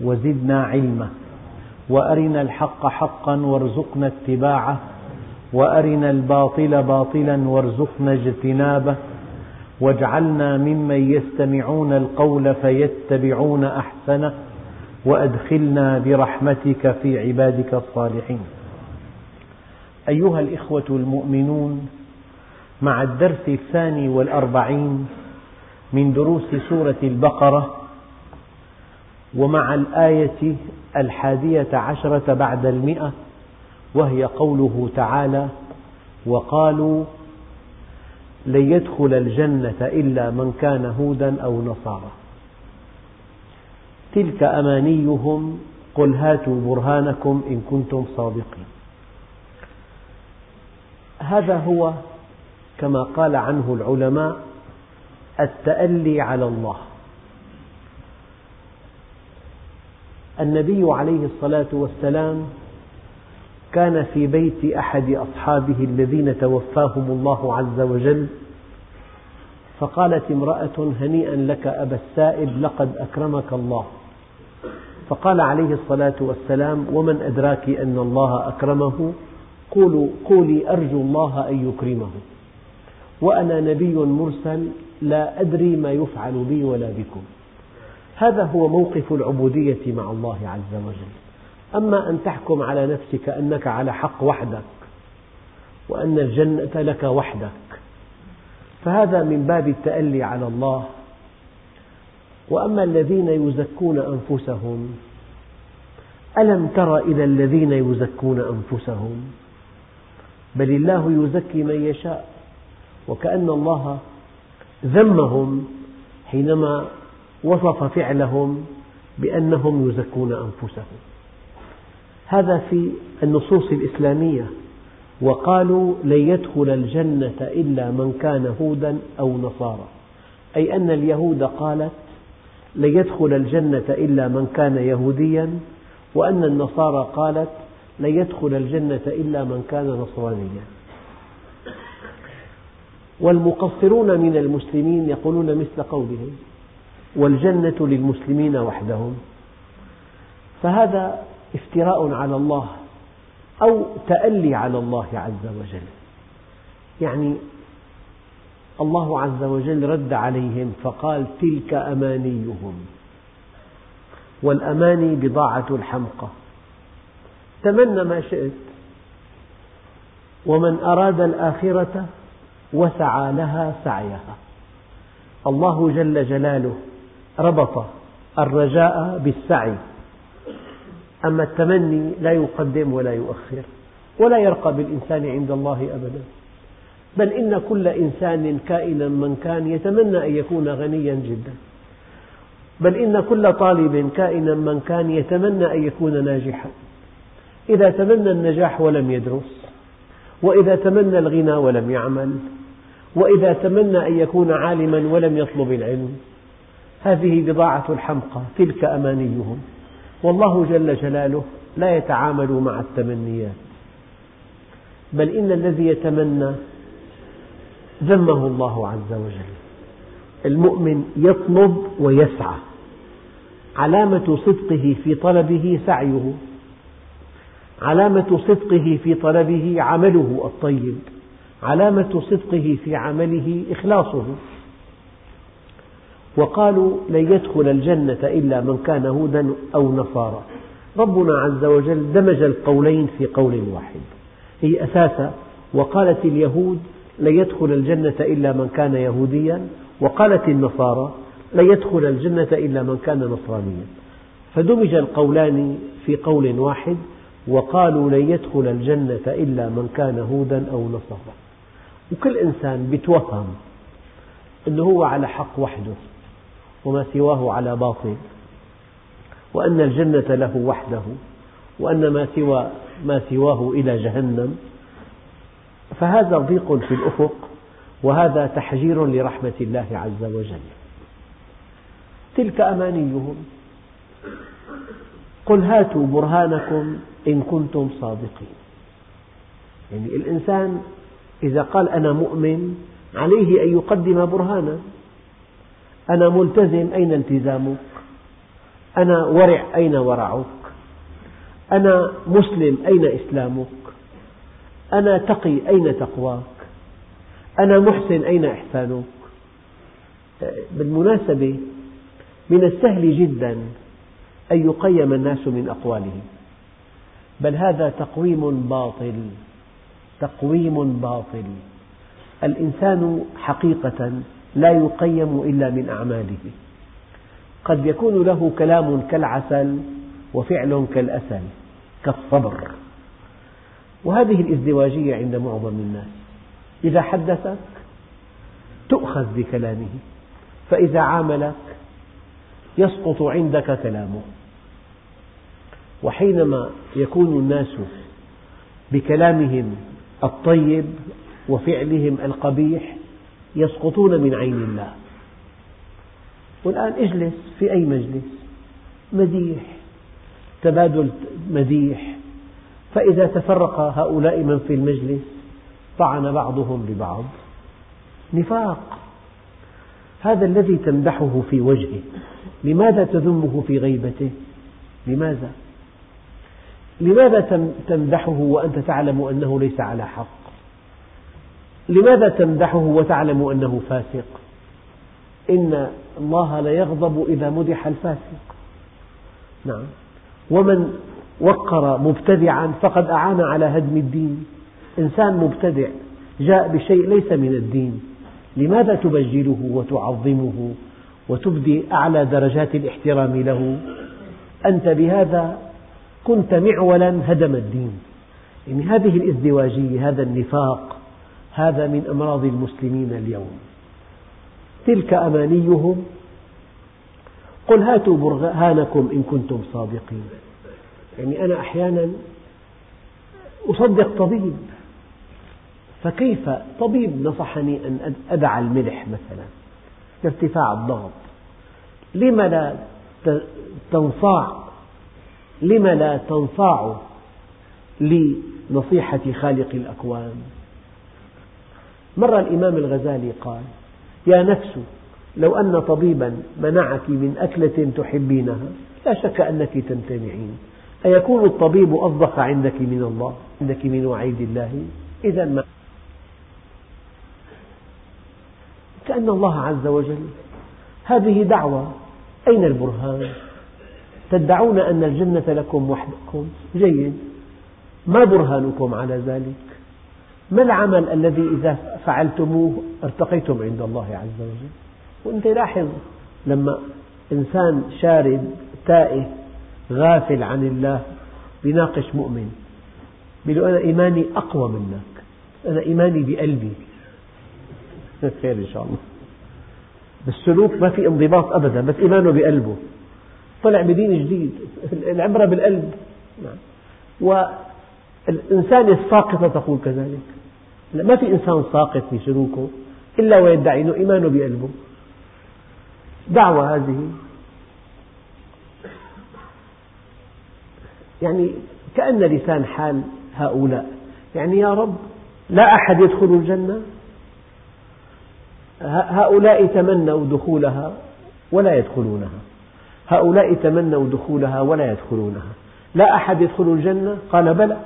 وزدنا علما. وأرنا الحق حقا وارزقنا اتباعه. وأرنا الباطل باطلا وارزقنا اجتنابه. واجعلنا ممن يستمعون القول فيتبعون أحسنه. وأدخلنا برحمتك في عبادك الصالحين. أيها الإخوة المؤمنون مع الدرس الثاني والأربعين من دروس سورة البقرة ومع الآية الحادية عشرة بعد المئة وهي قوله تعالى وقالوا لن يدخل الجنة إلا من كان هودا أو نصارى. تلك أمانيهم قل هاتوا برهانكم إن كنتم صادقين. هذا هو كما قال عنه العلماء التألي على الله. النبي عليه الصلاة والسلام كان في بيت أحد أصحابه الذين توفاهم الله عز وجل فقالت امرأة هنيئا لك أبا السائب لقد أكرمك الله. فقال عليه الصلاة والسلام ومن أدراك أن الله أكرمه؟ قولوا قولي أرجو الله أن يكرمه. وأنا نبي مرسل لا أدري ما يفعل بي ولا بكم. هذا هو موقف العبودية مع الله عز وجل. أما أن تحكم على نفسك أنك على حق وحدك وأن الجنة لك وحدك فهذا من باب التألي على الله. وأما الذين يزكون أنفسهم ألم تر إلى الذين يزكون أنفسهم؟ بل الله يزكي من يشاء وكأن الله ذمهم حينما وصف فعلهم بأنهم يزكون أنفسهم. هذا في النصوص الإسلامية. وقالوا لن يدخل الجنة إلا من كان هودا أو نصارى. أي أن اليهود قالت لن يدخل الجنة إلا من كان يهوديا. وأن النصارى قالت لن يدخل الجنة إلا من كان نصرانيا. والمقصرون من المسلمين يقولون مثل قولهم. والجنة للمسلمين وحدهم. فهذا افتراء على الله أو تألي على الله عز وجل. يعني الله عز وجل رد عليهم فقال تلك أمانيهم. والأماني بضاعة الحمقى. تمنى ما شئت. ومن أراد الآخرة وسعى لها سعيها. الله جل جلاله ربط الرجاء بالسعي. أما التمني لا يقدم ولا يؤخر ولا يرقى بالإنسان عند الله أبدا. بل إن كل إنسان كائنا من كان يتمنى أن يكون غنيا جدا. بل إن كل طالب كائنا من كان يتمنى أن يكون ناجحا. إذا تمنى النجاح ولم يدرس وإذا تمنى الغنى ولم يعمل وإذا تمنى أن يكون عالما ولم يطلب العلم هذه بضاعة الحمقى تلك أمانيهم. والله جل جلاله لا يتعامل مع التمنيات. بل إن الذي يتمنى ذمه الله عز وجل. المؤمن يطلب ويسعى. علامة صدقه في طلبه سعيه. علامة صدقه في طلبه عمله الطيب. علامة صدقه في عمله إخلاصه. وقالوا لن يدخل الجنة إلا من كان هودا أو نصارى. ربنا عز وجل دمج القولين في قول واحد. هي أساسا وقالت اليهود لن يدخل الجنة إلا من كان يهوديا. وقالت النصارى لن يدخل الجنة إلا من كان نصرانيا. فدمج القولان في قول واحد. وقالوا لن يدخل الجنة إلا من كان هودا أو نصارى. وكل إنسان يتوهم أنه هو على حق وحده. وما سواه على باطل. وأن الجنة له وحده وأن ما, سوى ما سواه إلى جهنم. فهذا ضيق في الأفق وهذا تحجير لرحمة الله عز وجل. تلك أمانيهم. قل هاتوا برهانكم إن كنتم صادقين. يعني الإنسان إذا قال أنا مؤمن عليه أن يقدم برهانا. أنا ملتزم أين التزامك؟ أنا ورع أين ورعك؟ أنا مسلم أين إسلامك؟ أنا تقي أين تقواك؟ أنا محسن أين إحسانك؟ بالمناسبة من السهل جدا أن يقيم الناس من أقوالهم. بل هذا تقويم باطل تقويم باطل. الإنسان حقيقة لا يقيم إلا من أعماله. قد يكون له كلام كالعسل وفعل كالأسل كالصبر. وهذه الازدواجية عند معظم الناس. إذا حدثك تؤخذ بكلامه. فإذا عاملك يسقط عندك كلامه. وحينما يكون الناس بكلامهم الطيب وفعلهم القبيح يسقطون من عين الله. والآن اجلس في أي مجلس؟ مديح تبادل مديح. فإذا تفرق هؤلاء من في المجلس طعن بعضهم ببعض. نفاق. هذا الذي تمدحه في وجهه. لماذا تذمه في غيبته؟ لماذا؟ لماذا تمدحه وأنت تعلم أنه ليس على حق؟ لماذا تمدحه وتعلم أنه فاسق؟ إن الله ليغضب إذا مدح الفاسق. نعم. ومن وقر مبتدعا فقد أعان على هدم الدين. إنسان مبتدع جاء بشيء ليس من الدين. لماذا تبجله وتعظمه وتبدي أعلى درجات الاحترام له؟ أنت بهذا كنت معولا هدم الدين. يعني هذه الازدواجية هذا النفاق هذا من أمراض المسلمين اليوم. تلك أمانيهم؟ قل هاتوا برهانكم إن كنتم صادقين. يعني أنا أحيانا أصدق طبيب. فكيف طبيب نصحني أن أدع الملح مثلا لارتفاع الضغط؟ لم لا تنصاع؟ لم لا تنصاع لنصيحة خالق الأكوان؟ مرة الإمام الغزالي قال يا نفس لو أن طبيبا منعك من أكلة تحبينها لا شك أنك تمتنعين. أيكون الطبيب أصدق عندك من الله عندك من وعيد الله? إذا ما كأن الله عز وجل هذه دعوة أين البرهان؟ تدعون أن الجنة لكم وحدكم؟ جيد. ما برهانكم على ذلك؟ ما العمل الذي إذا فعلتموه ارتقيتم عند الله عز وجل؟ وأنت لاحظ لما إنسان شارد تائه غافل عن الله يناقش مؤمن يقول له أنا إيماني أقوى منك أنا إيماني بقلبي. خير إن شاء الله. بالسلوك ما في انضباط أبدا بس إيمانه بقلبه. طلع بدين جديد العبرة بالقلب. نعم. والإنسان الساقطة تقول كذلك. ما في إنسان ساقط سلوكه إلا ويدعي أنه إيمانه بقلبه. دعوة هذه. يعني كأن لسان حال هؤلاء. يعني يا رب لا أحد يدخل الجنة. هؤلاء تمنوا دخولها ولا يدخلونها. هؤلاء تمنوا دخولها ولا يدخلونها. لا أحد يدخل الجنة؟ قال بلى.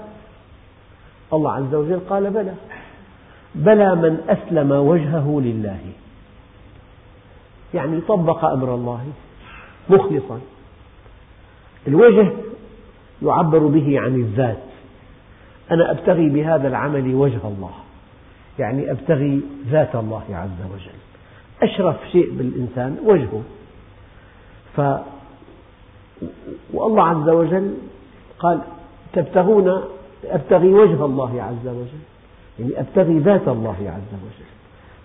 الله عز وجل قال بلى. بلى من أسلم وجهه لله. يعني طبق أمر الله مخلصا. الوجه يعبر به عن الذات. أنا أبتغي بهذا العمل وجه الله. يعني أبتغي ذات الله عز وجل. أشرف شيء بالإنسان وجهه. ف والله عز وجل قال تبتغون أبتغي وجه الله عز وجل. يعني أبتغي ذات الله عز وجل.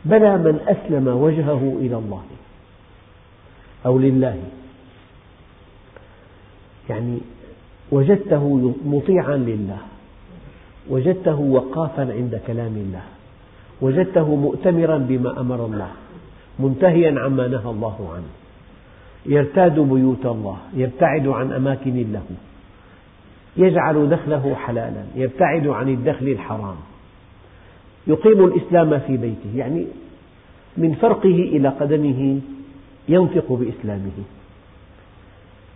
بلى من أسلم وجهه إلى الله. أو لله. يعني وجدته مطيعا لله. وجدته وقافا عند كلام الله. وجدته مؤتمرا بما أمر الله. منتهيا عما نهى الله عنه. يرتاد بيوت الله. يبتعد عن أماكن اللهو يجعل دخله حلالا. يبتعد عن الدخل الحرام. يقيم الإسلام في بيته يعني من فرقه إلى قدمه ينطق بإسلامه.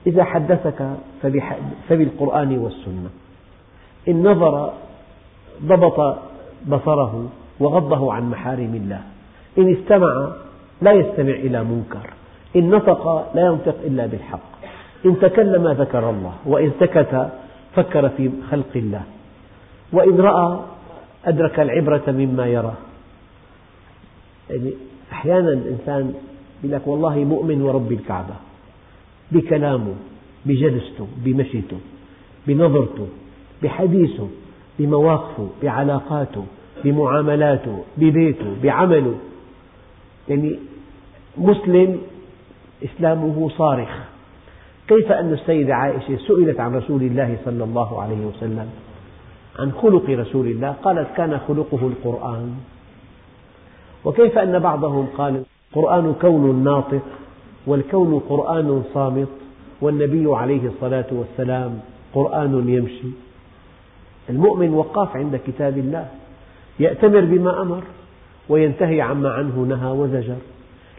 إذا حدثك فبالقرآن والسنة. إن نظر ضبط بصره وغضه عن محارم الله. إن استمع لا يستمع إلى منكر. إن نطق لا ينطق إلا بالحق. إن تكلم ذكر الله وإن سكت فكر في خلق الله. وإن رأى أدرك العبرة مما يرى. يعني أحيانا الإنسان يقول لك والله مؤمن ورب الكعبة بكلامه بجلسته بمشيته بنظرته بحديثه بمواقفه بعلاقاته بمعاملاته ببيته بعمله. يعني مسلم إسلامه صارخ. كيف أن السيدة عائشة سئلت عن رسول الله صلى الله عليه وسلم؟ عن خلق رسول الله قالت كان خلقه القرآن. وكيف أن بعضهم قال القرآن كون ناطق والكون قرآن صامت والنبي عليه الصلاة والسلام قرآن يمشي. المؤمن وقاف عند كتاب الله يأتمر بما أمر وينتهي عما عنه نهى وزجر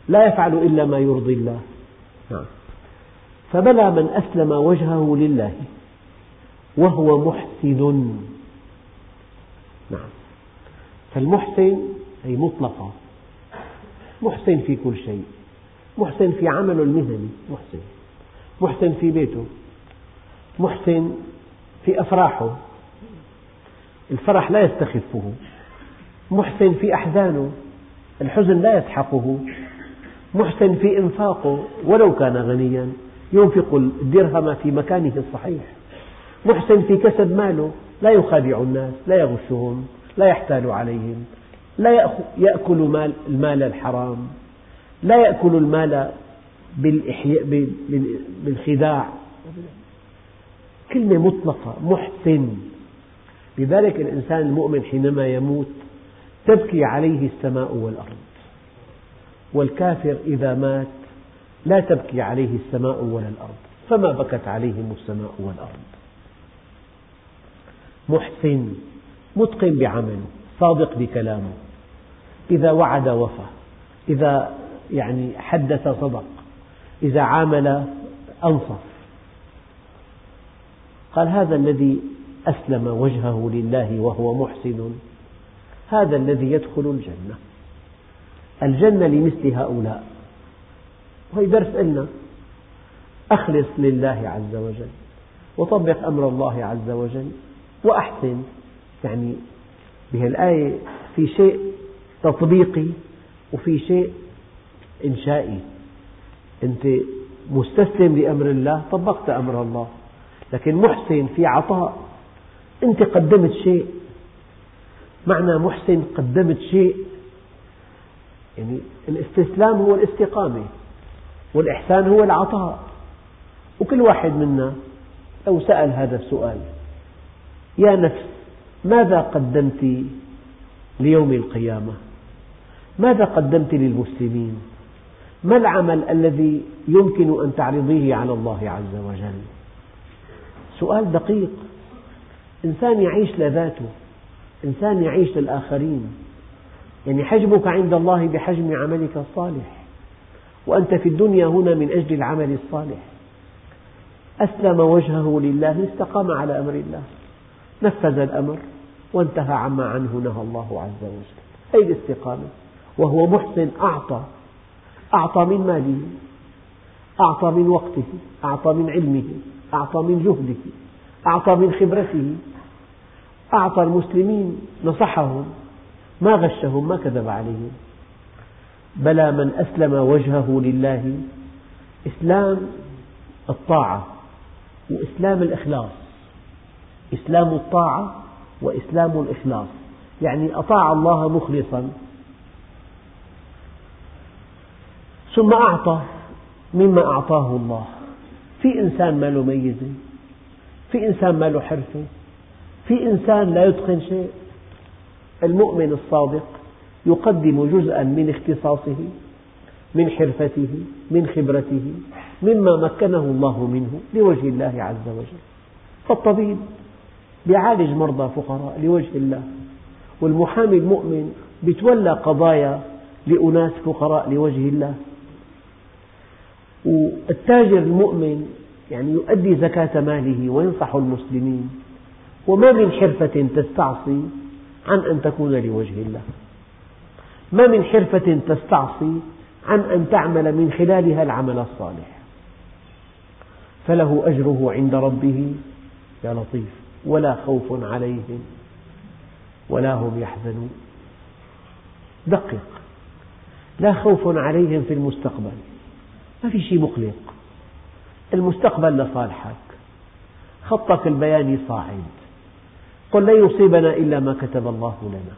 لا يفعل إلا ما يرضي الله. نعم. فبلى من أسلم وجهه لله وهو محسن. فالمحسن أي مطلقة محسن في كل شيء. محسن في عمله المهني محسن. محسن في بيته. محسن في أفراحه. الفرح لا يستخفه. محسن في أحزانه. الحزن لا يسحقه. محسن في إنفاقه. ولو كان غنيا ينفق الدرهم في مكانه الصحيح. محسن في كسب ماله. لا يخادع الناس لا يغشهم. لا يحتال عليهم لا يأكل مال المال الحرام لا يأكل المال بالخداع. كلمة مطلقة محسن. لذلك الإنسان المؤمن حينما يموت تبكي عليه السماء والأرض. والكافر إذا مات لا تبكي عليه السماء ولا الأرض. فما بكت عليهم السماء والأرض. محسن. متقن بعمله صادق بكلامه. إذا وعد وفى إذا يعني حدث صدق إذا عامل أنصف. قال هذا الذي أسلم وجهه لله وهو محسن هذا الذي يدخل الجنة. الجنة لمثل هؤلاء. وهي درس لنا أخلص لله عز وجل وطبق أمر الله عز وجل وأحسن. يعني بهالآية في شيء تطبيقي وفي شيء إنشائي. أنت مستسلم لأمر الله طبقت أمر الله لكن محسن في عطاء. أنت قدمت شيء. معنى محسن قدمت شيء. يعني الاستسلام هو الاستقامة والإحسان هو العطاء. وكل واحد منا لو سأل هذا السؤال يا نفس ماذا قدمت ليوم القيامة؟ ماذا قدمت للمسلمين؟ ما العمل الذي يمكن أن تعرضيه على الله عز وجل؟ سؤال دقيق. إنسان يعيش لذاته إنسان يعيش للآخرين. يعني حجمك عند الله بحجم عملك الصالح. وأنت في الدنيا هنا من أجل العمل الصالح. أسلم وجهه لله استقام على أمر الله. نفذ الأمر. وانتهى عما عنه نهى الله عز وجل. هذه الاستقامة وهو محسن أعطى. أعطى من ماله أعطى من وقته أعطى من علمه أعطى من جهده أعطى من خبرته. أعطى المسلمين نصحهم. ما غشهم ما كذب عليهم. بلى من أسلم وجهه لله. إسلام الطاعة وإسلام الإخلاص. إسلام الطاعة وإسلام الإخلاص. يعني أطاع الله مخلصا. ثم أعطى مما أعطاه الله. في إنسان ما له ميزة في إنسان ما له حرفة في إنسان لا يتقن شيء. المؤمن الصادق يقدم جزءا من اختصاصه من حرفته من خبرته مما مكنه الله منه لوجه الله عز وجل. فالطبيب يعالج مرضى فقراء لوجه الله. والمحامي المؤمن يتولى قضايا لأناس فقراء لوجه الله. والتاجر المؤمن يعني يؤدي زكاة ماله وينصح المسلمين. وما من حرفة تستعصي عن أن تكون لوجه الله. ما من حرفة تستعصي عن أن تعمل من خلالها العمل الصالح. فله أجره عند ربه يا لطيف. ولا خوف عليهم ولا هم يحزنون. دقق. لا خوف عليهم في المستقبل. ما في شيء مقلق. المستقبل لصالحك. خطك البياني صاعد. قل لن يصيبنا إلا ما كتب الله لنا.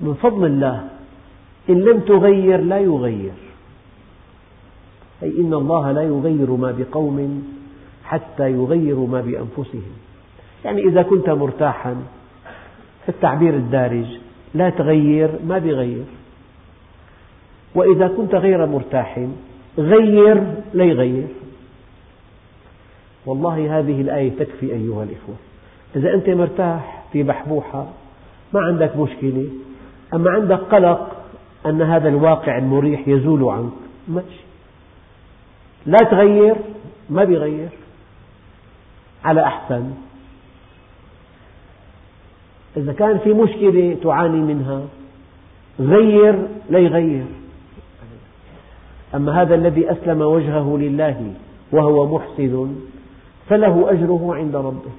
من فضل الله إن لم تغير لا يغير. أي إن الله لا يغير ما بقوم حتى يغيروا ما بأنفسهم. يعني إذا كنت مرتاحا في التعبير الدارج لا تغير ما بيغير. وإذا كنت غير مرتاح غير لا يغير. والله هذه الآية تكفي أيها الإخوة. إذا أنت مرتاح في بحبوحة ما عندك مشكلة. أما عندك قلق أن هذا الواقع المريح يزول عنك ماشي. لا تغير ما بيغير. على أحسن. إذا كان في مشكلة تعاني منها غير لا يغير. أما هذا الذي أسلم وجهه لله وهو محسن فله أجره عند ربه.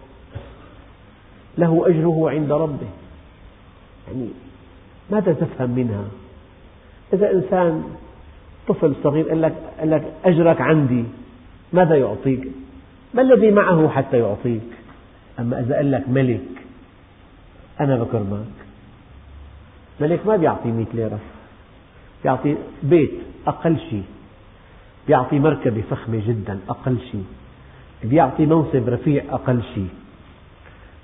له أجره عند ربه. يعني ماذا تفهم منها؟ إذا إنسان طفل صغير قال لك, قال لك أجرك عندي ماذا يعطيك؟ ما الذي معه حتى يعطيك؟ أما إذا قال لك ملك أنا بكرمك ملك ما بيعطي مئة ليرة. بيعطي بيت أقل شيء بيعطي مركبة فخمة جدا أقل شيء بيعطي منصب رفيع أقل شيء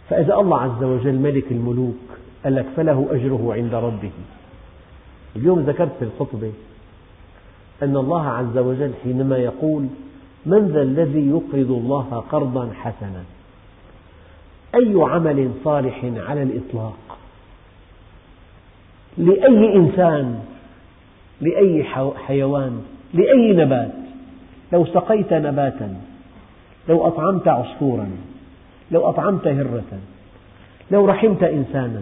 فإذا الله عز وجل ملك الملوك قال لك فله أجره عند ربه. اليوم ذكرت في الخطبة أن الله عز وجل حينما يقول من ذا الذي يقرض الله قرضا حسنا؟ أي عمل صالح على الإطلاق؟ لأي إنسان لأي حيوان لأي نبات؟ لو سقيت نباتا لو أطعمت عصفورا لو أطعمت هرة لو رحمت إنسانا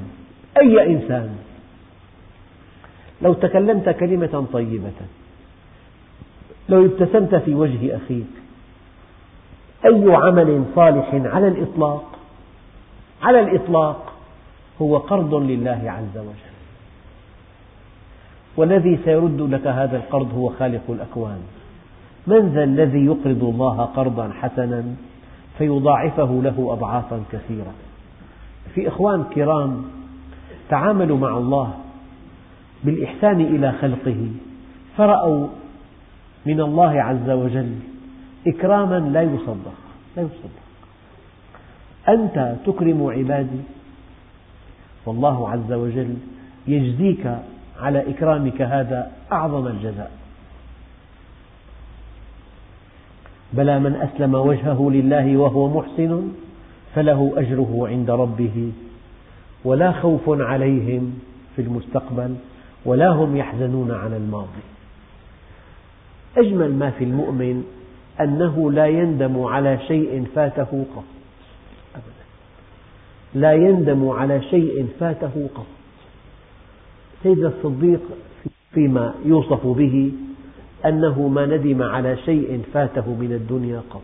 أي إنسان؟ لو تكلمت كلمة طيبة لو ابتسمت في وجه أخيك أي عمل صالح على الإطلاق؟ على الإطلاق هو قرض لله عز وجل. والذي سيرد لك هذا القرض هو خالق الأكوان. من ذا الذي يقرض الله قرضا حسنا فيضاعفه له أضعافا كثيرة؟ في إخوان كرام تعاملوا مع الله بالإحسان إلى خلقه فرأوا من الله عز وجل إكراما لا يصدق لا يصدق. أنت تكرم عبادي. والله عز وجل يجزيك على إكرامك هذا أعظم الجزاء. بلى من أسلم وجهه لله وهو محسن فله أجره عند ربه ولا خوف عليهم في المستقبل ولا هم يحزنون على الماضي. أجمل ما في المؤمن أنه لا يندم على شيء فاته قط. لا يندم على شيء فاته قط. سيدنا الصديق فيما يوصف به أنه ما ندم على شيء فاته من الدنيا قط.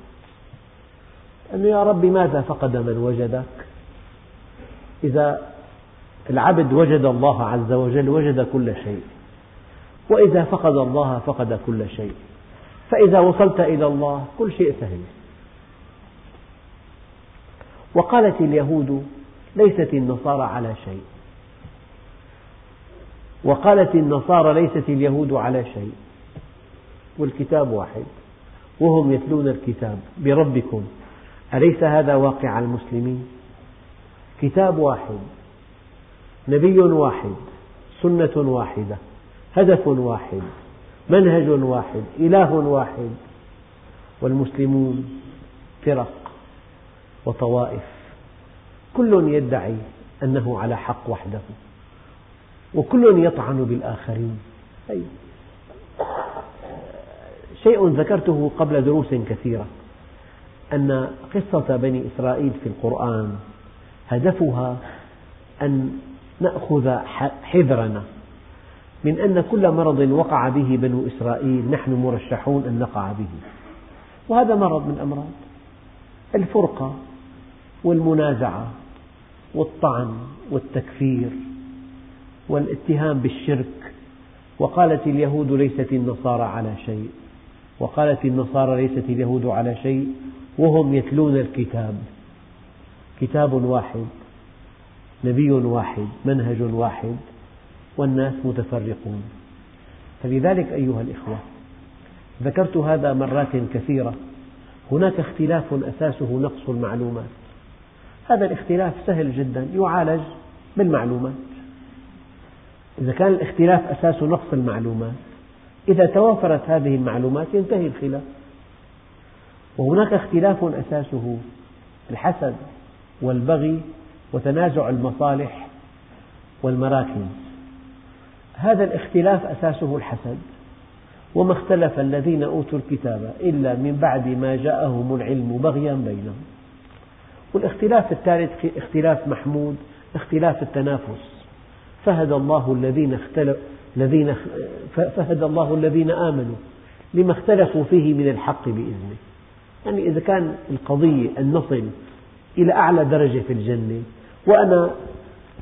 أنه يا رب ماذا فقد من وجدك؟ إذا العبد وجد الله عز وجل وجد كل شيء. وإذا فقد الله فقد كل شيء. فإذا وصلت إلى الله كل شيء سهل وقالت اليهود ليست النصارى على شيء. وقالت النصارى ليست اليهود على شيء. والكتاب واحد. وهم يتلون الكتاب بربكم. أليس هذا واقع المسلمين؟ كتاب واحد. نبي واحد. سنة واحدة. هدف واحد. منهج واحد. إله واحد. والمسلمون فرق وطوائف. كل يدعي أنه على حق وحده وكل يطعن بالآخرين. أي شيء ذكرته قبل دروس كثيرة أن قصة بني إسرائيل في القرآن هدفها أن نأخذ حذرنا من أن كل مرض وقع به بنو إسرائيل نحن مرشحون أن نقع به. وهذا مرض من الأمراض الفرقة والمنازعة. والطعن والتكفير والاتهام بالشرك وقالت اليهود ليست النصارى على شيء وقالت النصارى ليست اليهود على شيء وهم يتلون الكتاب كتاب واحد نبي واحد منهج واحد والناس متفرقون فلذلك أيها الإخوة ذكرت هذا مرات كثيرة هناك اختلاف أساسه نقص المعلومات هذا الاختلاف سهل جدا يعالج بالمعلومات. إذا كان الاختلاف أساسه نقص المعلومات إذا توافرت هذه المعلومات ينتهي الخلاف. وهناك اختلاف أساسه الحسد والبغي وتنازع المصالح والمراكز. هذا الاختلاف أساسه الحسد. وما اختلف الذين أوتوا الكتاب إلا من بعد ما جاءهم العلم بغيا بينهم. والاختلاف الثالث اختلاف محمود اختلاف التنافس. فهدى الله الذين الذين فهدى الله الذين آمنوا لما اختلفوا فيه من الحق بإذنه. يعني إذا كان القضية أن نصل إلى أعلى درجة في الجنة وأنا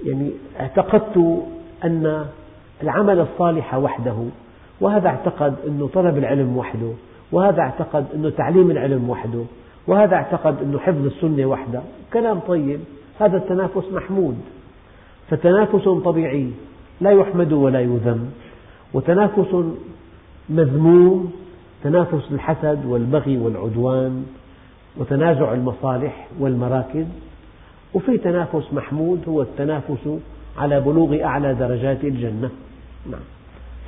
يعني اعتقدت أن العمل الصالح وحده وهذا اعتقد أنه طلب العلم وحده وهذا اعتقد أنه تعليم العلم وحده. وهذا اعتقد أنه حفظ السنة وحده. كلام طيب. هذا التنافس محمود. فتنافس طبيعي. لا يحمد ولا يذم. وتنافس مذموم. تنافس الحسد والبغي والعدوان. وتنازع المصالح والمراكز. وفي تنافس محمود هو التنافس على بلوغ أعلى درجات الجنة. نعم.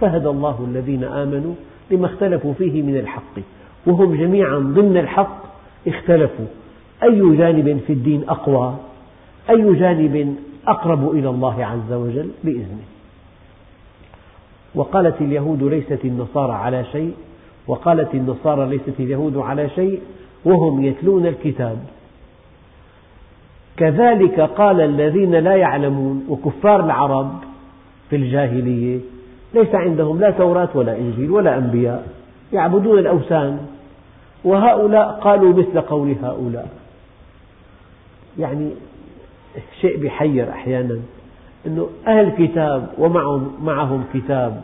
فهدى الله الذين آمنوا لما اختلفوا فيه من الحق. وهم جميعا ضمن الحق. اختلفوا. أي جانب في الدين أقوى؟ أي جانب أقرب إلى الله عز وجل؟ بإذنه. وقالت اليهود ليست النصارى على شيء. وقالت النصارى ليست اليهود على شيء. وهم يتلون الكتاب. كذلك قال الذين لا يعلمون وكفار العرب في الجاهلية ليس عندهم لا توراة ولا إنجيل ولا أنبياء يعبدون الأوثان. وهؤلاء قالوا مثل قول هؤلاء. يعني شيء بيحير أحيانا أنه أهل كتاب ومعهم معهم كتاب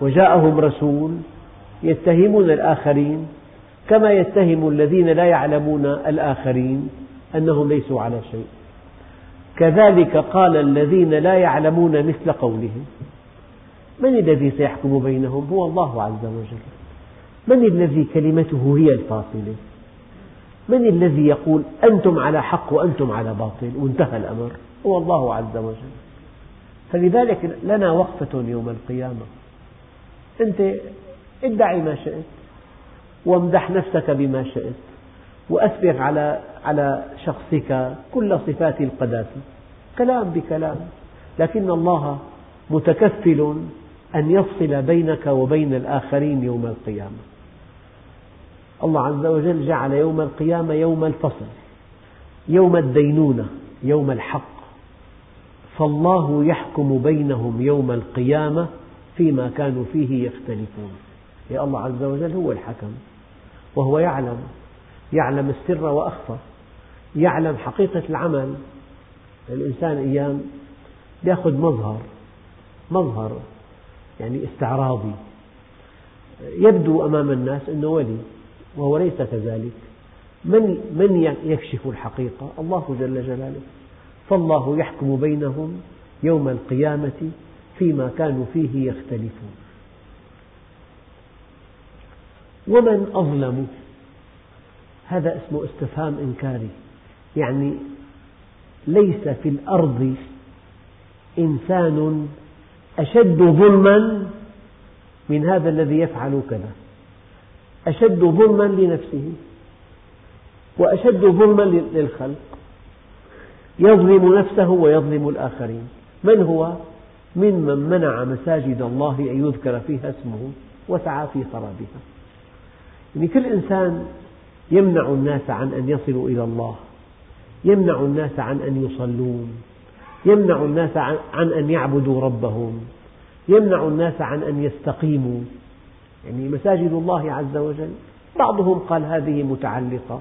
وجاءهم رسول يتهمون الآخرين كما يتهم الذين لا يعلمون الآخرين أنهم ليسوا على شيء. كذلك قال الذين لا يعلمون مثل قولهم. من الذي سيحكم بينهم؟ هو الله عز وجل. من الذي كلمته هي الفاصلة؟ من الذي يقول أنتم على حق وأنتم على باطل؟ وانتهى الأمر. هو الله عز وجل. فلذلك لنا وقفة يوم القيامة. أنت ادعي ما شئت وامدح نفسك بما شئت وأسبغ على على شخصك كل صفات القداسة. كلام بكلام. لكن الله متكفل أن يفصل بينك وبين الآخرين يوم القيامة. الله عز وجل جعل يوم القيامة يوم الفصل يوم الدينونة يوم الحق. فالله يحكم بينهم يوم القيامة فيما كانوا فيه يختلفون. يا الله عز وجل هو الحكم وهو يعلم يعلم السر وأخفى يعلم حقيقة العمل. الإنسان أيام يأخذ مظهر مظهر يعني استعراضي. يبدو أمام الناس أنه ولي. وهو ليس كذلك. من من يكشف الحقيقة؟ الله جل جلاله. فالله يحكم بينهم يوم القيامة فيما كانوا فيه يختلفون. ومن أظلم؟ هذا اسمه استفهام إنكاري. يعني ليس في الأرض إنسان أشد ظلما من هذا الذي يفعل كذا. أشد ظلما لنفسه وأشد ظلما للخلق. يظلم نفسه ويظلم الآخرين. من هو؟ ممن منع مساجد الله أن يذكر فيها اسمه وسعى في خرابها. يعني كل إنسان يمنع الناس عن أن يصلوا إلى الله يمنع الناس عن أن يصلون يمنع الناس عن أن يعبدوا ربهم يمنع الناس عن أن يستقيموا. يعني مساجد الله عز وجل. بعضهم قال هذه متعلقة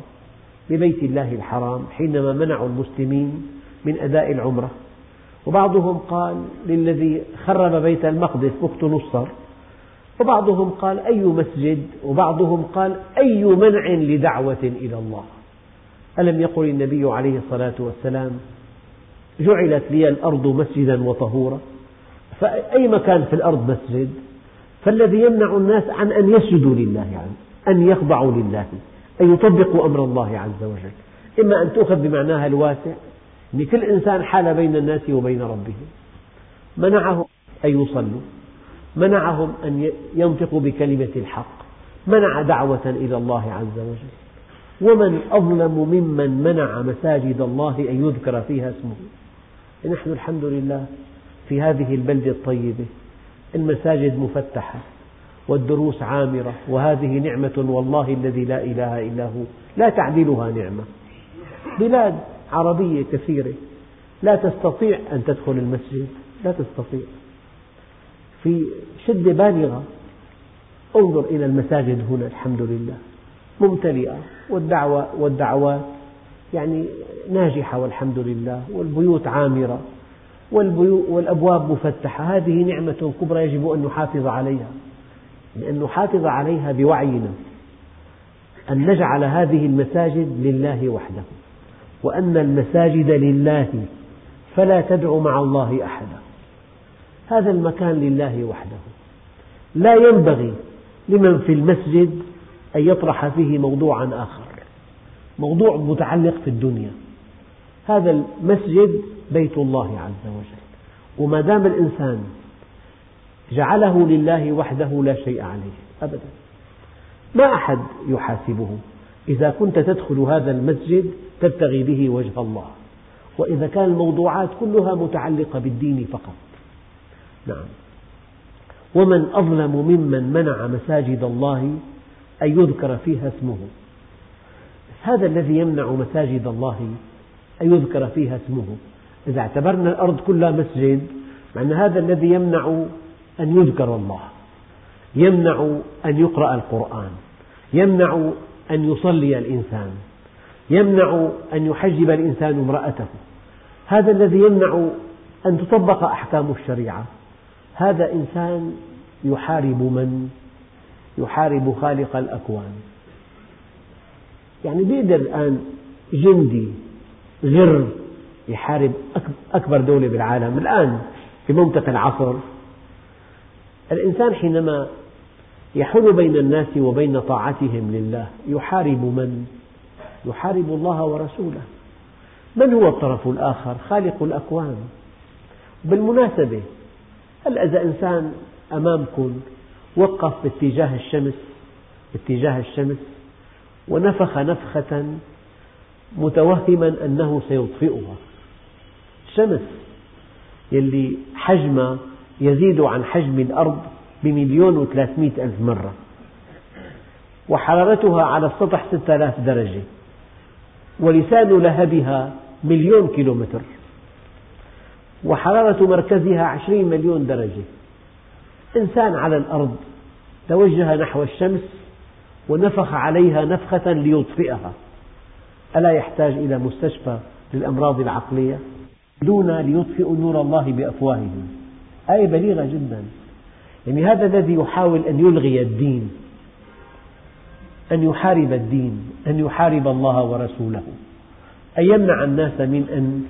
ببيت الله الحرام حينما منعوا المسلمين من أداء العمرة. وبعضهم قال للذي خرب بيت المقدس بخت نصر. وبعضهم قال أي مسجد؟ وبعضهم قال أي منع لدعوة إلى الله؟ ألم يقل النبي عليه الصلاة والسلام جعلت لي الأرض مسجدا وطهورا؟ فأي مكان في الأرض مسجد؟ فالذي يمنع الناس عن أن يسجدوا لله يعني أن يخضعوا لله أن يطبقوا أمر الله عز وجل. إما أن تؤخذ بمعناها الواسع أن كل إنسان حال بين الناس وبين ربه. منعهم أن يصلوا منعهم أن ينطقوا بكلمة الحق. منع دعوة إلى الله عز وجل. ومن أظلم ممن منع مساجد الله أن يذكر فيها اسمه. نحن الحمد لله في هذه البلدة الطيبة. المساجد مفتحة والدروس عامرة وهذه نعمة والله الذي لا إله إلا هو. لا تعدلها نعمة. بلاد عربية كثيرة. لا تستطيع أن تدخل المسجد. لا تستطيع. في شدة بالغة. انظر إلى المساجد هنا الحمد لله. ممتلئة. والدعوة والدعوات يعني ناجحة والحمد لله. والبيوت عامرة. والأبواب مفتحة. هذه نعمة كبرى يجب أن نحافظ عليها لأن نحافظ عليها بوعينا أن نجعل هذه المساجد لله وحده وأن المساجد لله فلا تدع مع الله أحدا. هذا المكان لله وحده. لا ينبغي لمن في المسجد أن يطرح فيه موضوعا آخر موضوع متعلق في الدنيا. هذا المسجد بيت الله عز وجل. وما دام الإنسان جعله لله وحده لا شيء عليه أبدا ما أحد يحاسبه. إذا كنت تدخل هذا المسجد تبتغي به وجه الله. وإذا كان الموضوعات كلها متعلقة بالدين فقط. نعم. ومن أظلم ممن منع مساجد الله أن يذكر فيها اسمه. هذا الذي يمنع مساجد الله أن يذكر فيها اسمه. إذا اعتبرنا الأرض كلها مسجد معنى هذا الذي يمنع أن يذكر الله يمنع أن يقرأ القرآن يمنع أن يصلي الإنسان يمنع أن يحجب الإنسان امرأته. هذا الذي يمنع أن تطبق أحكام الشريعة. هذا إنسان يحارب من؟ يحارب خالق الأكوان. يعني بيقدر الآن جندي غر يحارب أكبر دولة بالعالم. الآن في منطق العصر الإنسان حينما يحول بين الناس وبين طاعتهم لله يحارب من؟ يحارب الله ورسوله. من هو الطرف الآخر؟ خالق الأكوان. بالمناسبة هل إذا إنسان أمامكم وقف باتجاه الشمس؟ باتجاه الشمس ونفخ نفخة متوهما أنه سيطفئها. الشمس يلي حجمها يزيد عن حجم الأرض بمليون وثلاثمئة ألف مرة. وحرارتها على السطح ستة آلاف درجة. ولسان لهبها مليون كيلومتر. وحرارة مركزها عشرين مليون درجة. إنسان على الأرض توجه نحو الشمس ونفخ عليها نفخة ليطفئها. ألا يحتاج إلى مستشفى للأمراض العقلية؟ دون ليطفئوا نور الله بأفواههم. آية بليغة جدا. يعني هذا الذي يحاول أن يلغي الدين أن يحارب الدين أن يحارب الله ورسوله. أن يمنع الناس من أن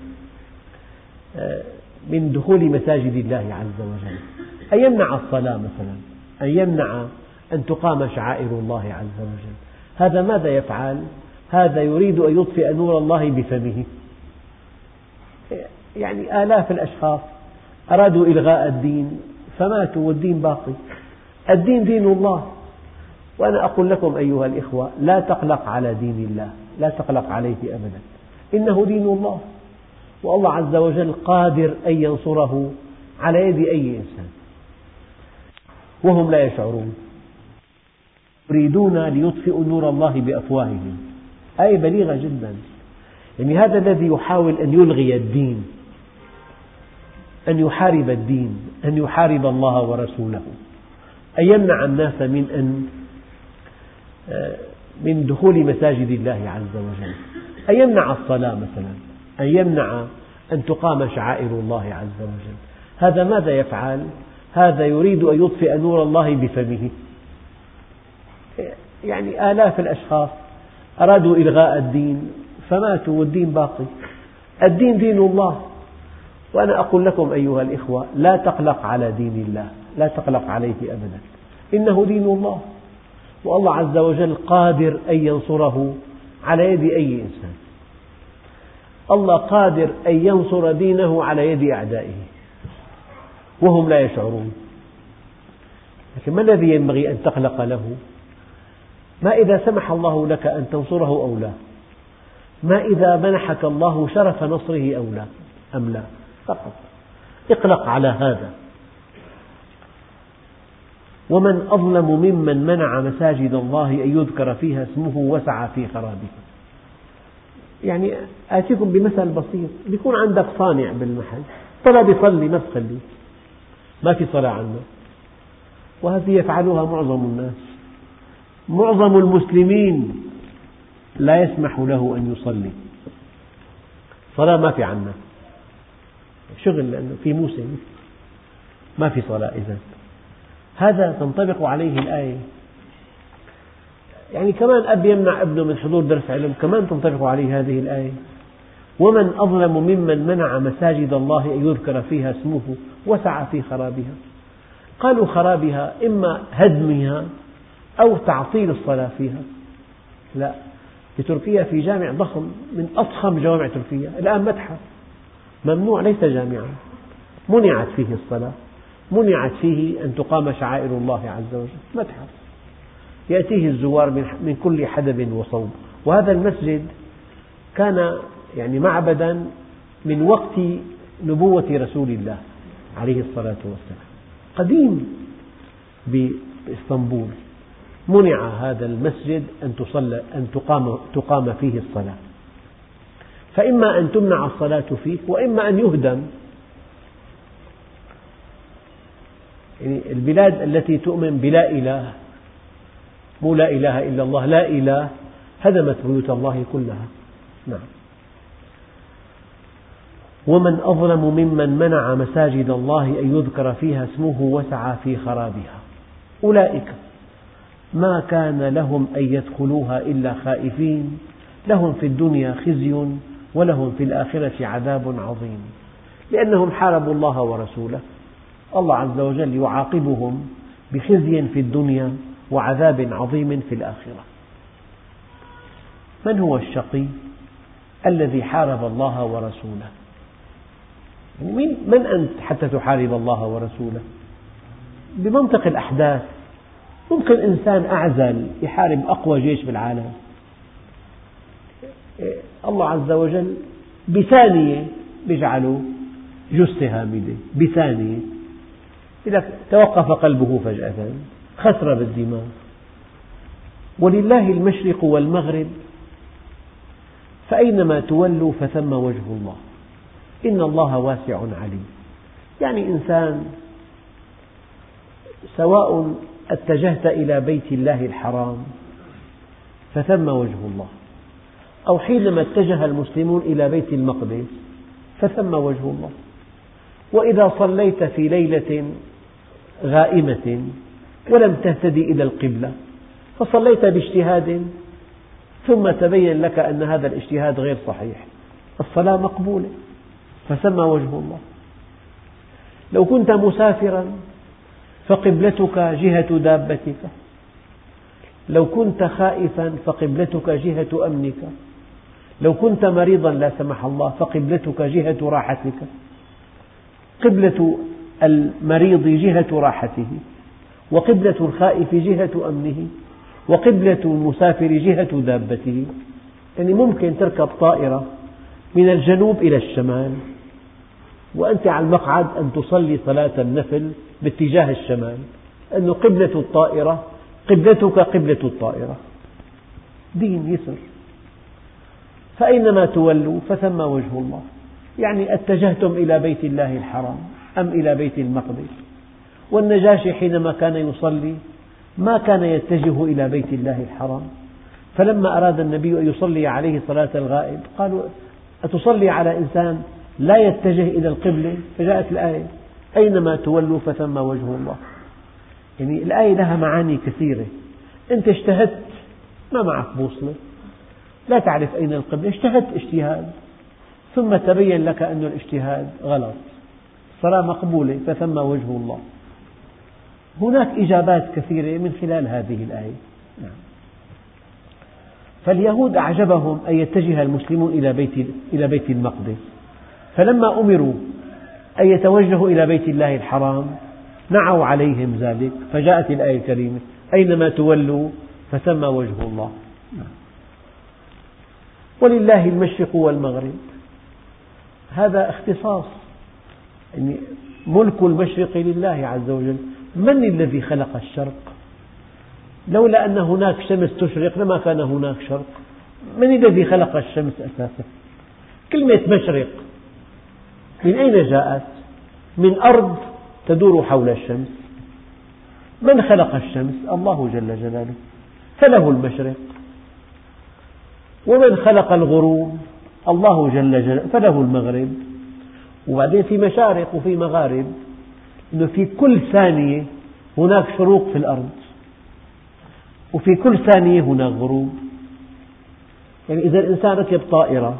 آه، من دخول مساجد الله عز وجل. أن يمنع الصلاة مثلا. أن يمنع أن تقام شعائر الله عز وجل. هذا ماذا يفعل؟ هذا يريد أن يطفئ نور الله بفمه. يعني آلاف الأشخاص أرادوا إلغاء الدين فماتوا والدين باقي. الدين دين الله. وأنا أقول لكم أيها الإخوة لا تقلق على دين الله لا تقلق عليه أبدا. إنه دين الله. والله عز وجل قادر أن ينصره على يد أي إنسان. وهم لا يشعرون. يريدون ليطفئوا نور الله بأفواههم. آية بليغة جدا. يعني هذا الذي يحاول أن يلغي الدين. أن يحارب الدين أن يحارب الله ورسوله. أن يمنع الناس من أن من دخول مساجد الله عز وجل؟ أن يمنع الصلاة مثلا؟ أن يمنع أن تقام شعائر الله عز وجل؟ هذا ماذا يفعل؟ هذا يريد أن يطفئ نور الله بفمه. يعني آلاف الأشخاص أرادوا إلغاء الدين فماتوا والدين باقي. الدين دين الله. وأنا أقول لكم أيها الإخوة لا تقلق على دين الله لا تقلق عليه أبدا. إنه دين الله. والله عز وجل قادر أن ينصره على يد أي إنسان. الله قادر أن ينصر دينه على يد أعدائه. وهم لا يشعرون. لكن ما الذي ينبغي أن تقلق له؟ ما إذا سمح الله لك أن تنصره أو لا؟ ما إذا منحك الله شرف نصره أو لا؟ أم لا؟ فقط. اقلق على هذا. ومن أظلم ممن منع مساجد الله أن يذكر فيها اسمه وسعى في خرابها يعني آتيكم بمثل بسيط. يكون عندك صانع بالمحل. طلب يصلي ما تخليه ما في صلاة عنه. وهذه يفعلها معظم الناس. معظم المسلمين لا يسمح له أن يصلي. صلاة ما في عنا شغل لأنه في موسم ما في صلاة إذا. هذا تنطبق عليه الآية. يعني كمان أب يمنع ابنه من حضور درس علم كمان تنطبق عليه هذه الآية. ومن أظلم ممن منع مساجد الله أن يذكر فيها اسمه وسعى في خرابها. قالوا خرابها إما هدمها أو تعطيل الصلاة فيها. لا في تركيا في جامع ضخم من أضخم جوامع تركيا الآن متحف ممنوع ليس جامعا. منعت فيه الصلاة. منعت فيه أن تقام شعائر الله عز وجل. متحف يأتيه الزوار من كل حدب وصوب وهذا المسجد كان يعني معبدا من وقت نبوة رسول الله عليه الصلاة والسلام. قديم بإسطنبول. منع هذا المسجد أن, تصلى أن تقام, تقام فيه الصلاة. فإما أن تمنع الصلاة فيه وإما أن يهدم. يعني البلاد التي تؤمن بلا إله مو لا إله إلا الله لا إله هدمت بيوت الله كلها. نعم. ومن أظلم ممن منع مساجد الله أن يذكر فيها اسمه وسعى في خرابها. أولئك ما كان لهم أن يدخلوها إلا خائفين لهم في الدنيا خزي ولهم في الآخرة عذاب عظيم. لأنهم حاربوا الله ورسوله. الله عز وجل يعاقبهم بخزي في الدنيا وعذاب عظيم في الآخرة. من هو الشقي الذي حارب الله ورسوله؟ من أنت حتى تحارب الله ورسوله؟ بمنطق الأحداث ممكن إنسان أعزل يحارب أقوى جيش بالعالم. الله عز وجل بثانية يجعله جثة هامدة. بثانية. لك توقف قلبه فجأة خسر بالدماغ. ولله المشرق والمغرب فأينما تولوا فثم وجه الله. إن الله واسع عليم. يعني إنسان سواء اتجهت إلى بيت الله الحرام فثم وجه الله. أو حينما اتجه المسلمون إلى بيت المقدس فثم وجه الله. وإذا صليت في ليلة غائمة ولم تهتدي إلى القبلة فصليت باجتهاد ثم تبين لك أن هذا الاجتهاد غير صحيح. الصلاة مقبولة فثم وجه الله. لو كنت مسافرا فقبلتك جهة دابتك. لو كنت خائفا فقبلتك جهة أمنك. لو كنت مريضا لا سمح الله فقبلتك جهة راحتك. قبلة المريض جهة راحته وقبلة الخائف جهة أمنه وقبلة المسافر جهة دابته. يعني ممكن تركب طائرة من الجنوب إلى الشمال وأنت على المقعد أن تصلي صلاة النفل باتجاه الشمال. أن قبلة الطائرة قبلتك قبلة الطائرة. دين يسر. فأينما تولوا فثم وجه الله. يعني اتجهتم إلى بيت الله الحرام أم إلى بيت المقدس؟ والنجاشي حينما كان يصلي ما كان يتجه إلى بيت الله الحرام. فلما أراد النبي أن يصلي عليه صلاة الغائب قالوا أتصلي على إنسان لا يتجه إلى القبلة؟ فجاءت الآية أينما تولوا فثم وجه الله. يعني الآية لها معاني كثيرة. أنت اجتهدت ما معك بوصلة. لا تعرف أين القبلة اجتهدت اجتهاد. ثم تبين لك أن الاجتهاد غلط. الصلاة مقبولة فثم وجه الله. هناك إجابات كثيرة من خلال هذه الآية. نعم. فاليهود أعجبهم أن يتجه المسلمون إلى بيت, إلى بيت المقدس. فلما أمروا أن يتوجهوا إلى بيت الله الحرام نعوا عليهم ذلك. فجاءت الآية الكريمة أينما تولوا؟ فثم وجه الله. ولله المشرق والمغرب. هذا اختصاص. يعني ملك المشرق لله عز وجل. من الذي خلق الشرق؟ لولا أن هناك شمس تشرق لما كان هناك شرق. من الذي خلق الشمس أساسا؟ كلمة مشرق. من أين جاءت؟ من أرض تدور حول الشمس. من خلق الشمس؟ الله جل جلاله. فله المشرق. ومن خلق الغروب الله جل جلاله فله المغرب. وبعدين في مشارق وفي مغارب أنه في كل ثانية هناك شروق في الأرض وفي كل ثانية هناك غروب. يعني إذا الإنسان ركب طائرة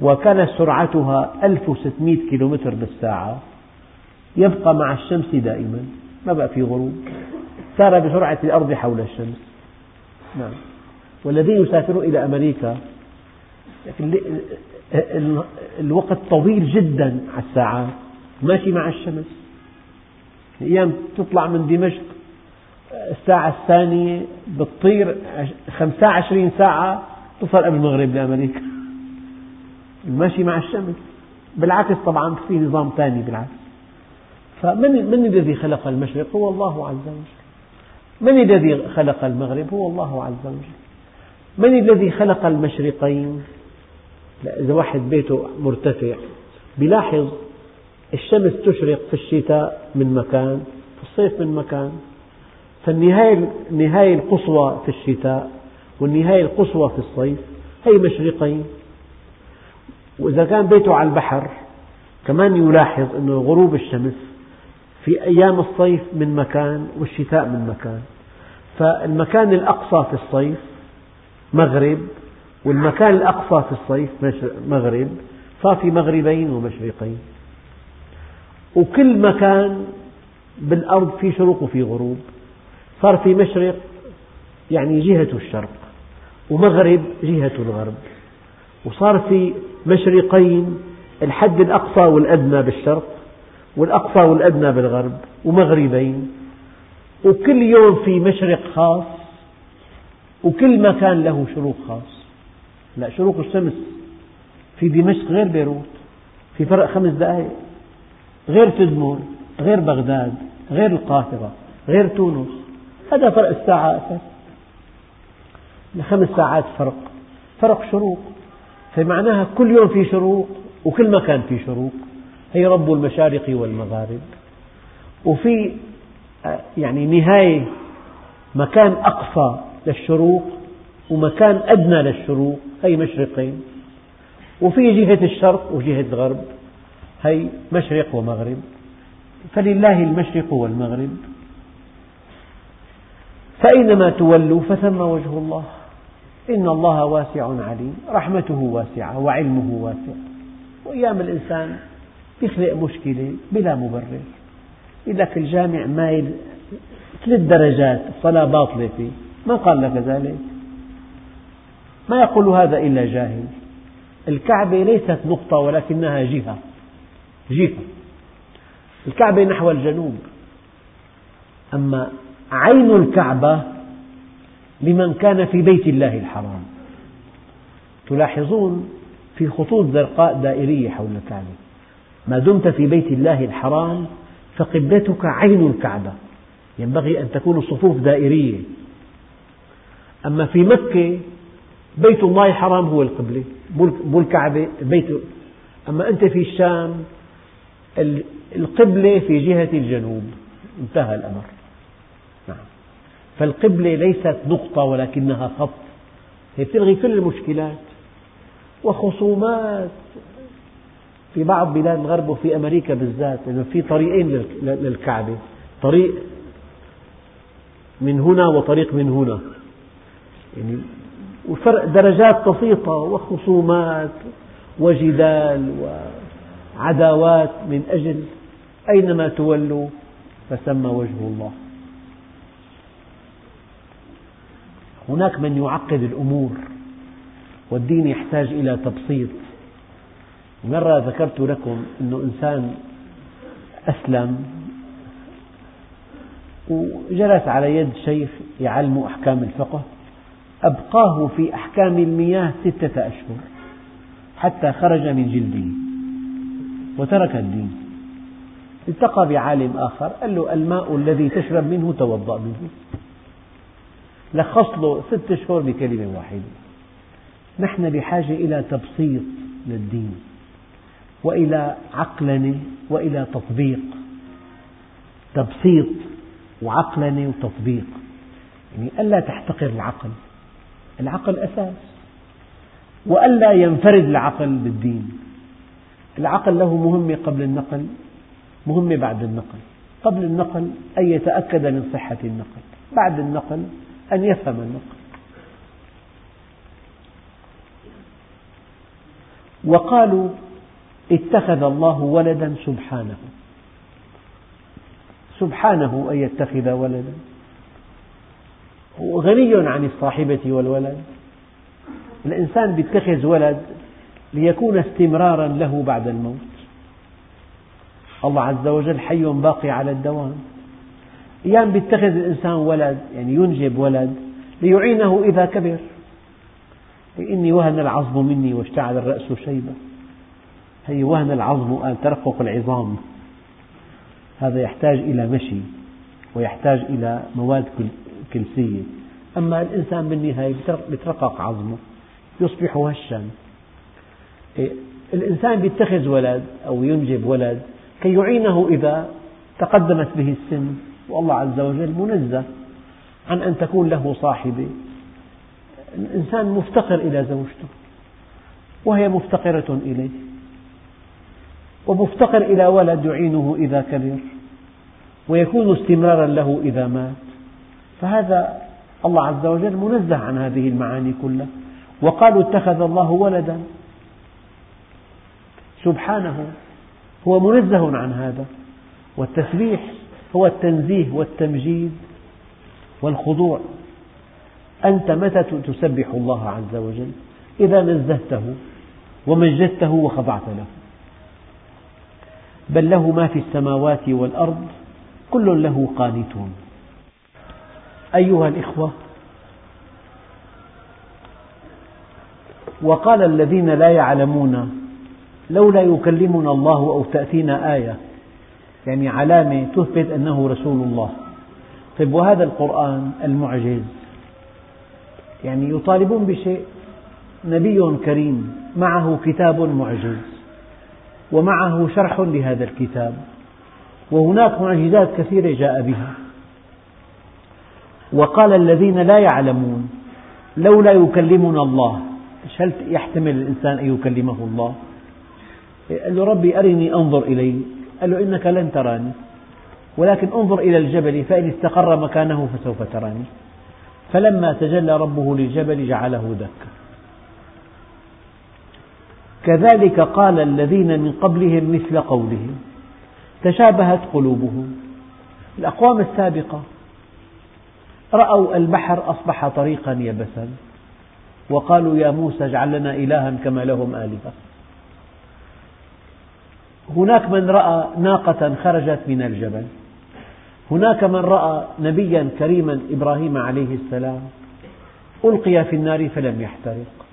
وكانت سرعتها 1600 كيلومتر بالساعة يبقى مع الشمس دائما ما بقى في غروب. سار بسرعة الأرض حول الشمس. نعم. والذين يسافرون إلى أمريكا الوقت طويل جدا على الساعات ماشي مع الشمس. أيام تطلع من دمشق الساعة الثانية بتطير 25 ساعة تصل قبل المغرب لأمريكا. ماشي مع الشمس. بالعكس طبعا في نظام ثاني بالعكس. فمن من الذي خلق المشرق؟ هو الله عز وجل. من الذي خلق المغرب؟ هو الله عز وجل. من الذي خلق المشرقين؟ إذا واحد بيته مرتفع بيلاحظ الشمس تشرق في الشتاء من مكان في الصيف من مكان. فالنهاية النهاية القصوى في الشتاء والنهاية القصوى في الصيف هي مشرقين. وإذا كان بيته على البحر كمان يلاحظ أن غروب الشمس في أيام الصيف من مكان والشتاء من مكان. فالمكان الأقصى في الصيف مغرب والمكان الأقصى في الصيف مغرب صار في مغربين ومشرقين. وكل مكان بالأرض في شروق وفي غروب. صار في مشرق يعني جهة الشرق ومغرب جهة الغرب. وصار في مشرقين الحد الأقصى والأدنى بالشرق والأقصى والأدنى بالغرب ومغربين. وكل يوم في مشرق خاص وكل مكان له شروق خاص. لا شروق الشمس. في دمشق غير بيروت. في فرق خمس دقائق غير تدمر غير بغداد غير القاهرة غير تونس. هذا فرق الساعة أساس. خمس ساعات فرق. فرق شروق. فمعناها كل يوم في شروق وكل مكان في شروق. هي رب المشارق والمغارب. وفي يعني نهاية مكان أقصى للشروق ومكان أدنى للشروق هي مشرقين. وفي جهة الشرق وجهة الغرب هي مشرق ومغرب. فلله المشرق والمغرب. فأينما تولوا فثم وجه الله. إن الله واسع عليم رحمته واسعة وعلمه واسع. وأيام الإنسان يخلق مشكلة بلا مبرر. يقول لك الجامع مايل ثلاث درجات الصلاة باطلة فيه. من قال لك ذلك؟ ما يقول هذا إلا جاهل. الكعبة ليست نقطة ولكنها جهة. جهة. الكعبة نحو الجنوب. أما عين الكعبة لمن كان في بيت الله الحرام. تلاحظون في خطوط زرقاء دائرية حول الكعبة. ما دمت في بيت الله الحرام فقبلتك عين الكعبة. ينبغي أن تكون الصفوف دائرية. أما في مكة بيت الله الحرام هو القبلة مو الكعبة بيت. أما أنت في الشام القبلة في جهة الجنوب. انتهى الأمر. نعم. فالقبلة ليست نقطة ولكنها خط. هي تلغي كل المشكلات وخصومات. في بعض بلاد الغرب وفي أمريكا بالذات لأنه في طريقين للكعبة. طريق من هنا وطريق من هنا. يعني وفرق درجات بسيطة وخصومات وجدال وعداوات من أجل أينما تولوا فثم وجه الله. هناك من يعقد الأمور والدين يحتاج إلى تبسيط. مرة ذكرت لكم أن إنسان أسلم وجلس على يد شيخ يعلمه أحكام الفقه. أبقاه في أحكام المياه ستة أشهر حتى خرج من جلده وترك الدين. التقى بعالم آخر قال له الماء الذي تشرب منه توضأ منه لخص له ست أشهر بكلمة واحدة. نحن بحاجة إلى تبسيط للدين وإلى عقلنة وإلى تطبيق. تبسيط وعقلنة وتطبيق. يعني ألا تحتقر العقل. العقل أساس. وألا ينفرد العقل بالدين. العقل له مهمة قبل النقل مهمة بعد النقل. قبل النقل أن يتأكد من صحة النقل بعد النقل أن يفهم النقل. وقالوا اتخذ الله ولدا سبحانه. سبحانه أن يتخذ ولدا. غني عن الصاحبة والولد. الإنسان يتخذ ولد ليكون استمرارا له بعد الموت. الله عز وجل حي باقي على الدوام. أيام يتخذ الإنسان ولد يعني ينجب ولد ليعينه إذا كبر. إني وهن العظم مني واشتعل الرأس شيبة. هي وهن العظم قال ترقق العظام. هذا يحتاج إلى مشي ويحتاج إلى مواد كلسية أما الإنسان بالنهاية يترقق عظمه يصبح هشا إيه، الإنسان يتخذ ولد أو ينجب ولد كي يعينه إذا تقدمت به السن والله عز وجل منزه عن أن تكون له صاحبة. الإنسان مفتقر إلى زوجته وهي مفتقرة إليه. ومفتقر إلى ولد يعينه إذا كبر ويكون استمرارا له إذا مات. فهذا الله عز وجل منزه عن هذه المعاني كلها. وقالوا اتخذ الله ولدا. سبحانه هو منزه عن هذا. والتسبيح هو التنزيه والتمجيد والخضوع. أنت متى تسبح الله عز وجل؟ إذا نزهته ومجدته وخضعت له. بل له ما في السماوات والأرض كل له قانتون. أيها الإخوة. وقال الذين لا يعلمون لولا يكلمنا الله أو تأتينا آية يعني علامة تثبت أنه رسول الله. طيب وهذا القرآن المعجز يعني يطالبون بشيء نبي كريم معه كتاب معجز ومعه شرح لهذا الكتاب وهناك معجزات كثيرة جاء بها. وقال الذين لا يعلمون لولا يكلمنا الله. هل يحتمل الإنسان أن يكلمه الله؟ قال له ربي أرني أنظر إليه قال له إنك لن تراني. ولكن انظر إلى الجبل فإن استقر مكانه فسوف تراني. فلما تجلى ربه للجبل جعله دكا. كذلك قال الذين من قبلهم مثل قولهم. تشابهت قلوبهم. الأقوام السابقة رأوا البحر أصبح طريقا يبسا وقالوا يا موسى اجعل لنا إلها كما لهم آلهة. هناك من رأى ناقة خرجت من الجبل هناك من رأى نبيا كريما إبراهيم عليه السلام ألقي في النار فلم يحترق.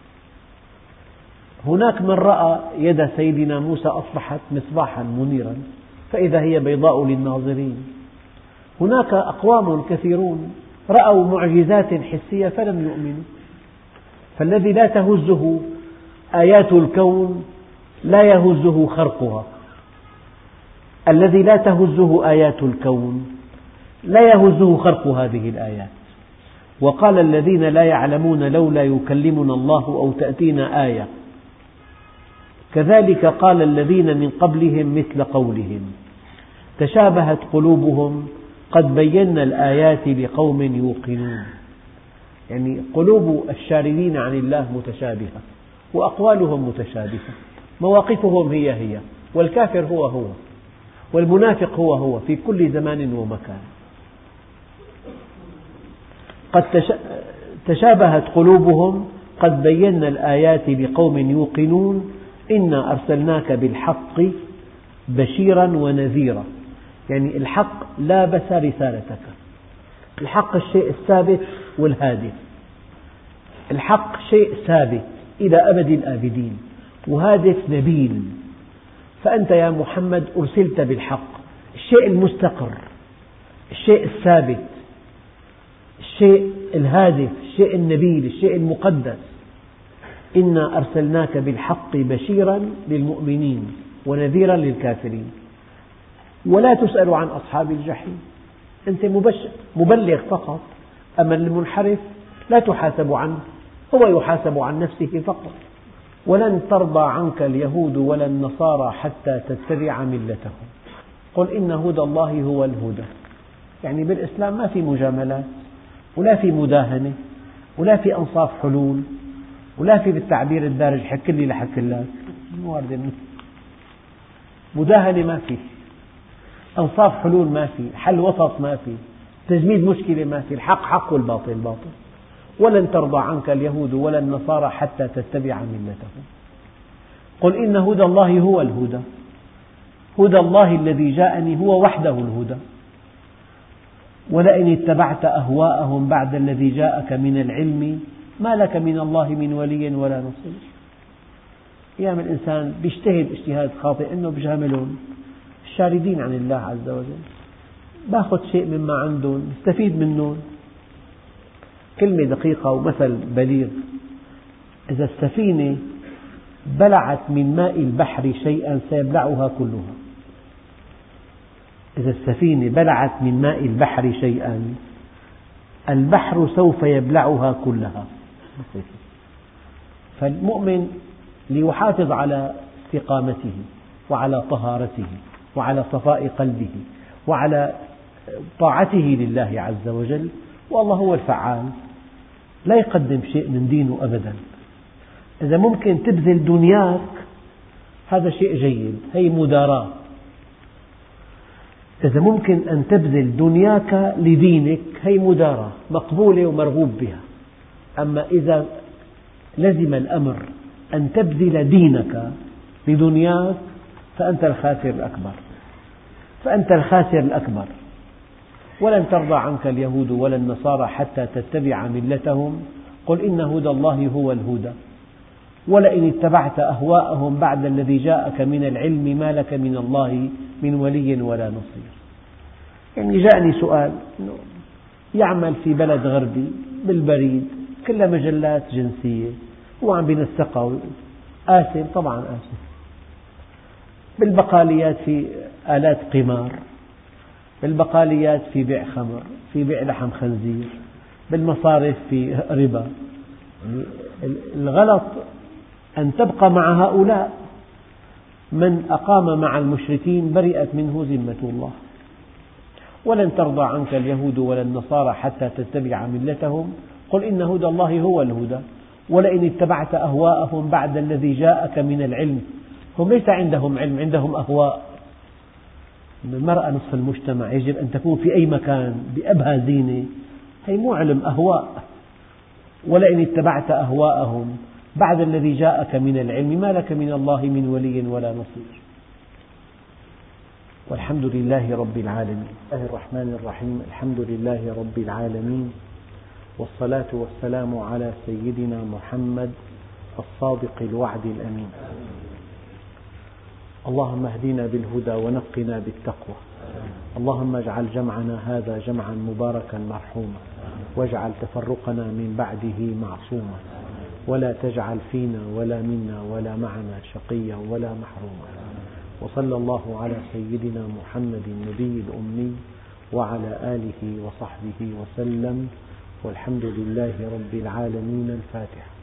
هناك من رأى يد سيدنا موسى أصبحت مصباحا منيرا فإذا هي بيضاء للناظرين. هناك أقوام كثيرون رأوا معجزات حسية فلم يؤمنوا. فالذي لا تهزه آيات الكون لا يهزه خرقها. الذي لا تهزه آيات الكون لا يهزه خرق هذه الآيات. وقال الذين لا يعلمون لولا يكلمنا الله أو تأتينا آية. كذلك قال الذين من قبلهم مثل قولهم. تشابهت قلوبهم قد بينا الآيات لقوم يوقنون. يعني قلوب الشاردين عن الله متشابهة وأقوالهم متشابهة مواقفهم هي هي والكافر هو هو والمنافق هو هو في كل زمان ومكان. قد تشابهت قلوبهم قد بينا الآيات لقوم يوقنون. إنا أرسلناك بالحق بشيرا ونذيرا. يعني الحق لابس رسالتك. الحق الشيء الثابت والهادف الحق شيء ثابت إلى أبد الآبدين. وهادف نبيل فأنت يا محمد أرسلت بالحق. الشيء المستقر. الشيء الثابت. الشيء الهادف. الشيء النبيل. الشيء المقدس. إنا أرسلناك بالحق بشيرا للمؤمنين ونذيرا للكافرين. ولا تسأل عن أصحاب الجحيم. أنت مبلغ فقط. أما المنحرف لا تحاسب عنه هو يحاسب عن نفسه فقط. ولن ترضى عنك اليهود ولا النصارى حتى تتبع ملتهم. قل إن هدى الله هو الهدى. يعني بالإسلام ما في مجاملات ولا في مداهنة ولا في أنصاف حلول ولا في بالتعبير الدارج حك لي لحك لك مداهنة ما في أنصاف حلول ما في حل وسط ما في تجميد مشكلة ما في الحق حق والباطل باطل. ولن ترضى عنك اليهود ولا النصارى حتى تتبع ملتهم. قل إن هدى الله هو الهدى. هدى الله الذي جاءني هو وحده الهدى. ولئن اتبعت أهواءهم بعد الذي جاءك من العلم ما لك من الله من ولي ولا نصير. أيام الإنسان بيجتهد اجتهاد خاطئ أنه بجاملهم الشاردين عن الله عز وجل. باخذ شيء مما عندهم استفيد منهم. كلمة دقيقة ومثل بليغ. إذا السفينة بلعت من ماء البحر شيئا سيبلعها كلها. إذا السفينة بلعت من ماء البحر شيئا البحر سوف يبلعها كلها. فالمؤمن ليحافظ على استقامته وعلى طهارته. وعلى صفاء قلبه وعلى طاعته لله عز وجل والله هو الفعال. لا يقدم شيء من دينه أبدا. إذا ممكن تبذل دنياك هذا شيء جيد. هي مداراة. إذا ممكن أن تبذل دنياك لدينك هي مداراة. مقبولة ومرغوب بها. أما إذا لزم الأمر أن تبذل دينك لدنياك فأنت الخاسر الأكبر. فأنت الخاسر الأكبر. ولن ترضى عنك اليهود ولا النصارى حتى تتبع ملتهم. قل إن هدى الله هو الهدى. ولئن اتبعت أهواءهم بعد الذي جاءك من العلم ما لك من الله من ولي ولا نصير. يعني جاءني سؤال يعمل في بلد غربي بالبريد كلها مجلات جنسية هو عم بينسقها آسف طبعا آسف بالبقاليات في آلات قمار بالبقاليات في بيع خمر في بيع لحم خنزير بالمصارف في ربا. الغلط أن تبقى مع هؤلاء. من أقام مع المشركين برئت منه ذمة الله. ولن ترضى عنك اليهود ولا النصارى حتى تتبع ملتهم. قل إن هدى الله هو الهدى. ولئن اتبعت أهواءهم بعد الذي جاءك من العلم. هم ليس عندهم علم عندهم أهواء. المرأة نصف المجتمع يجب أن تكون في أي مكان بأبهى زينة. هي مو علم أهواء. ولئن اتبعت أهواءهم بعد الذي جاءك من العلم ما لك من الله من ولي ولا نصير. والحمد لله رب العالمين. الله الرحمن الرحيم. الحمد لله رب العالمين. والصلاة والسلام على سيدنا محمد الصادق الوعد الأمين. اللهم اهدنا بالهدى ونقنا بالتقوى. اللهم اجعل جمعنا هذا جمعا مباركا مرحوما. واجعل تفرقنا من بعده معصوما. ولا تجعل فينا ولا منا ولا معنا شقيا ولا محروما. وصلى الله على سيدنا محمد النبي الأمي وعلى آله وصحبه وسلم. والحمد لله رب العالمين الفاتحة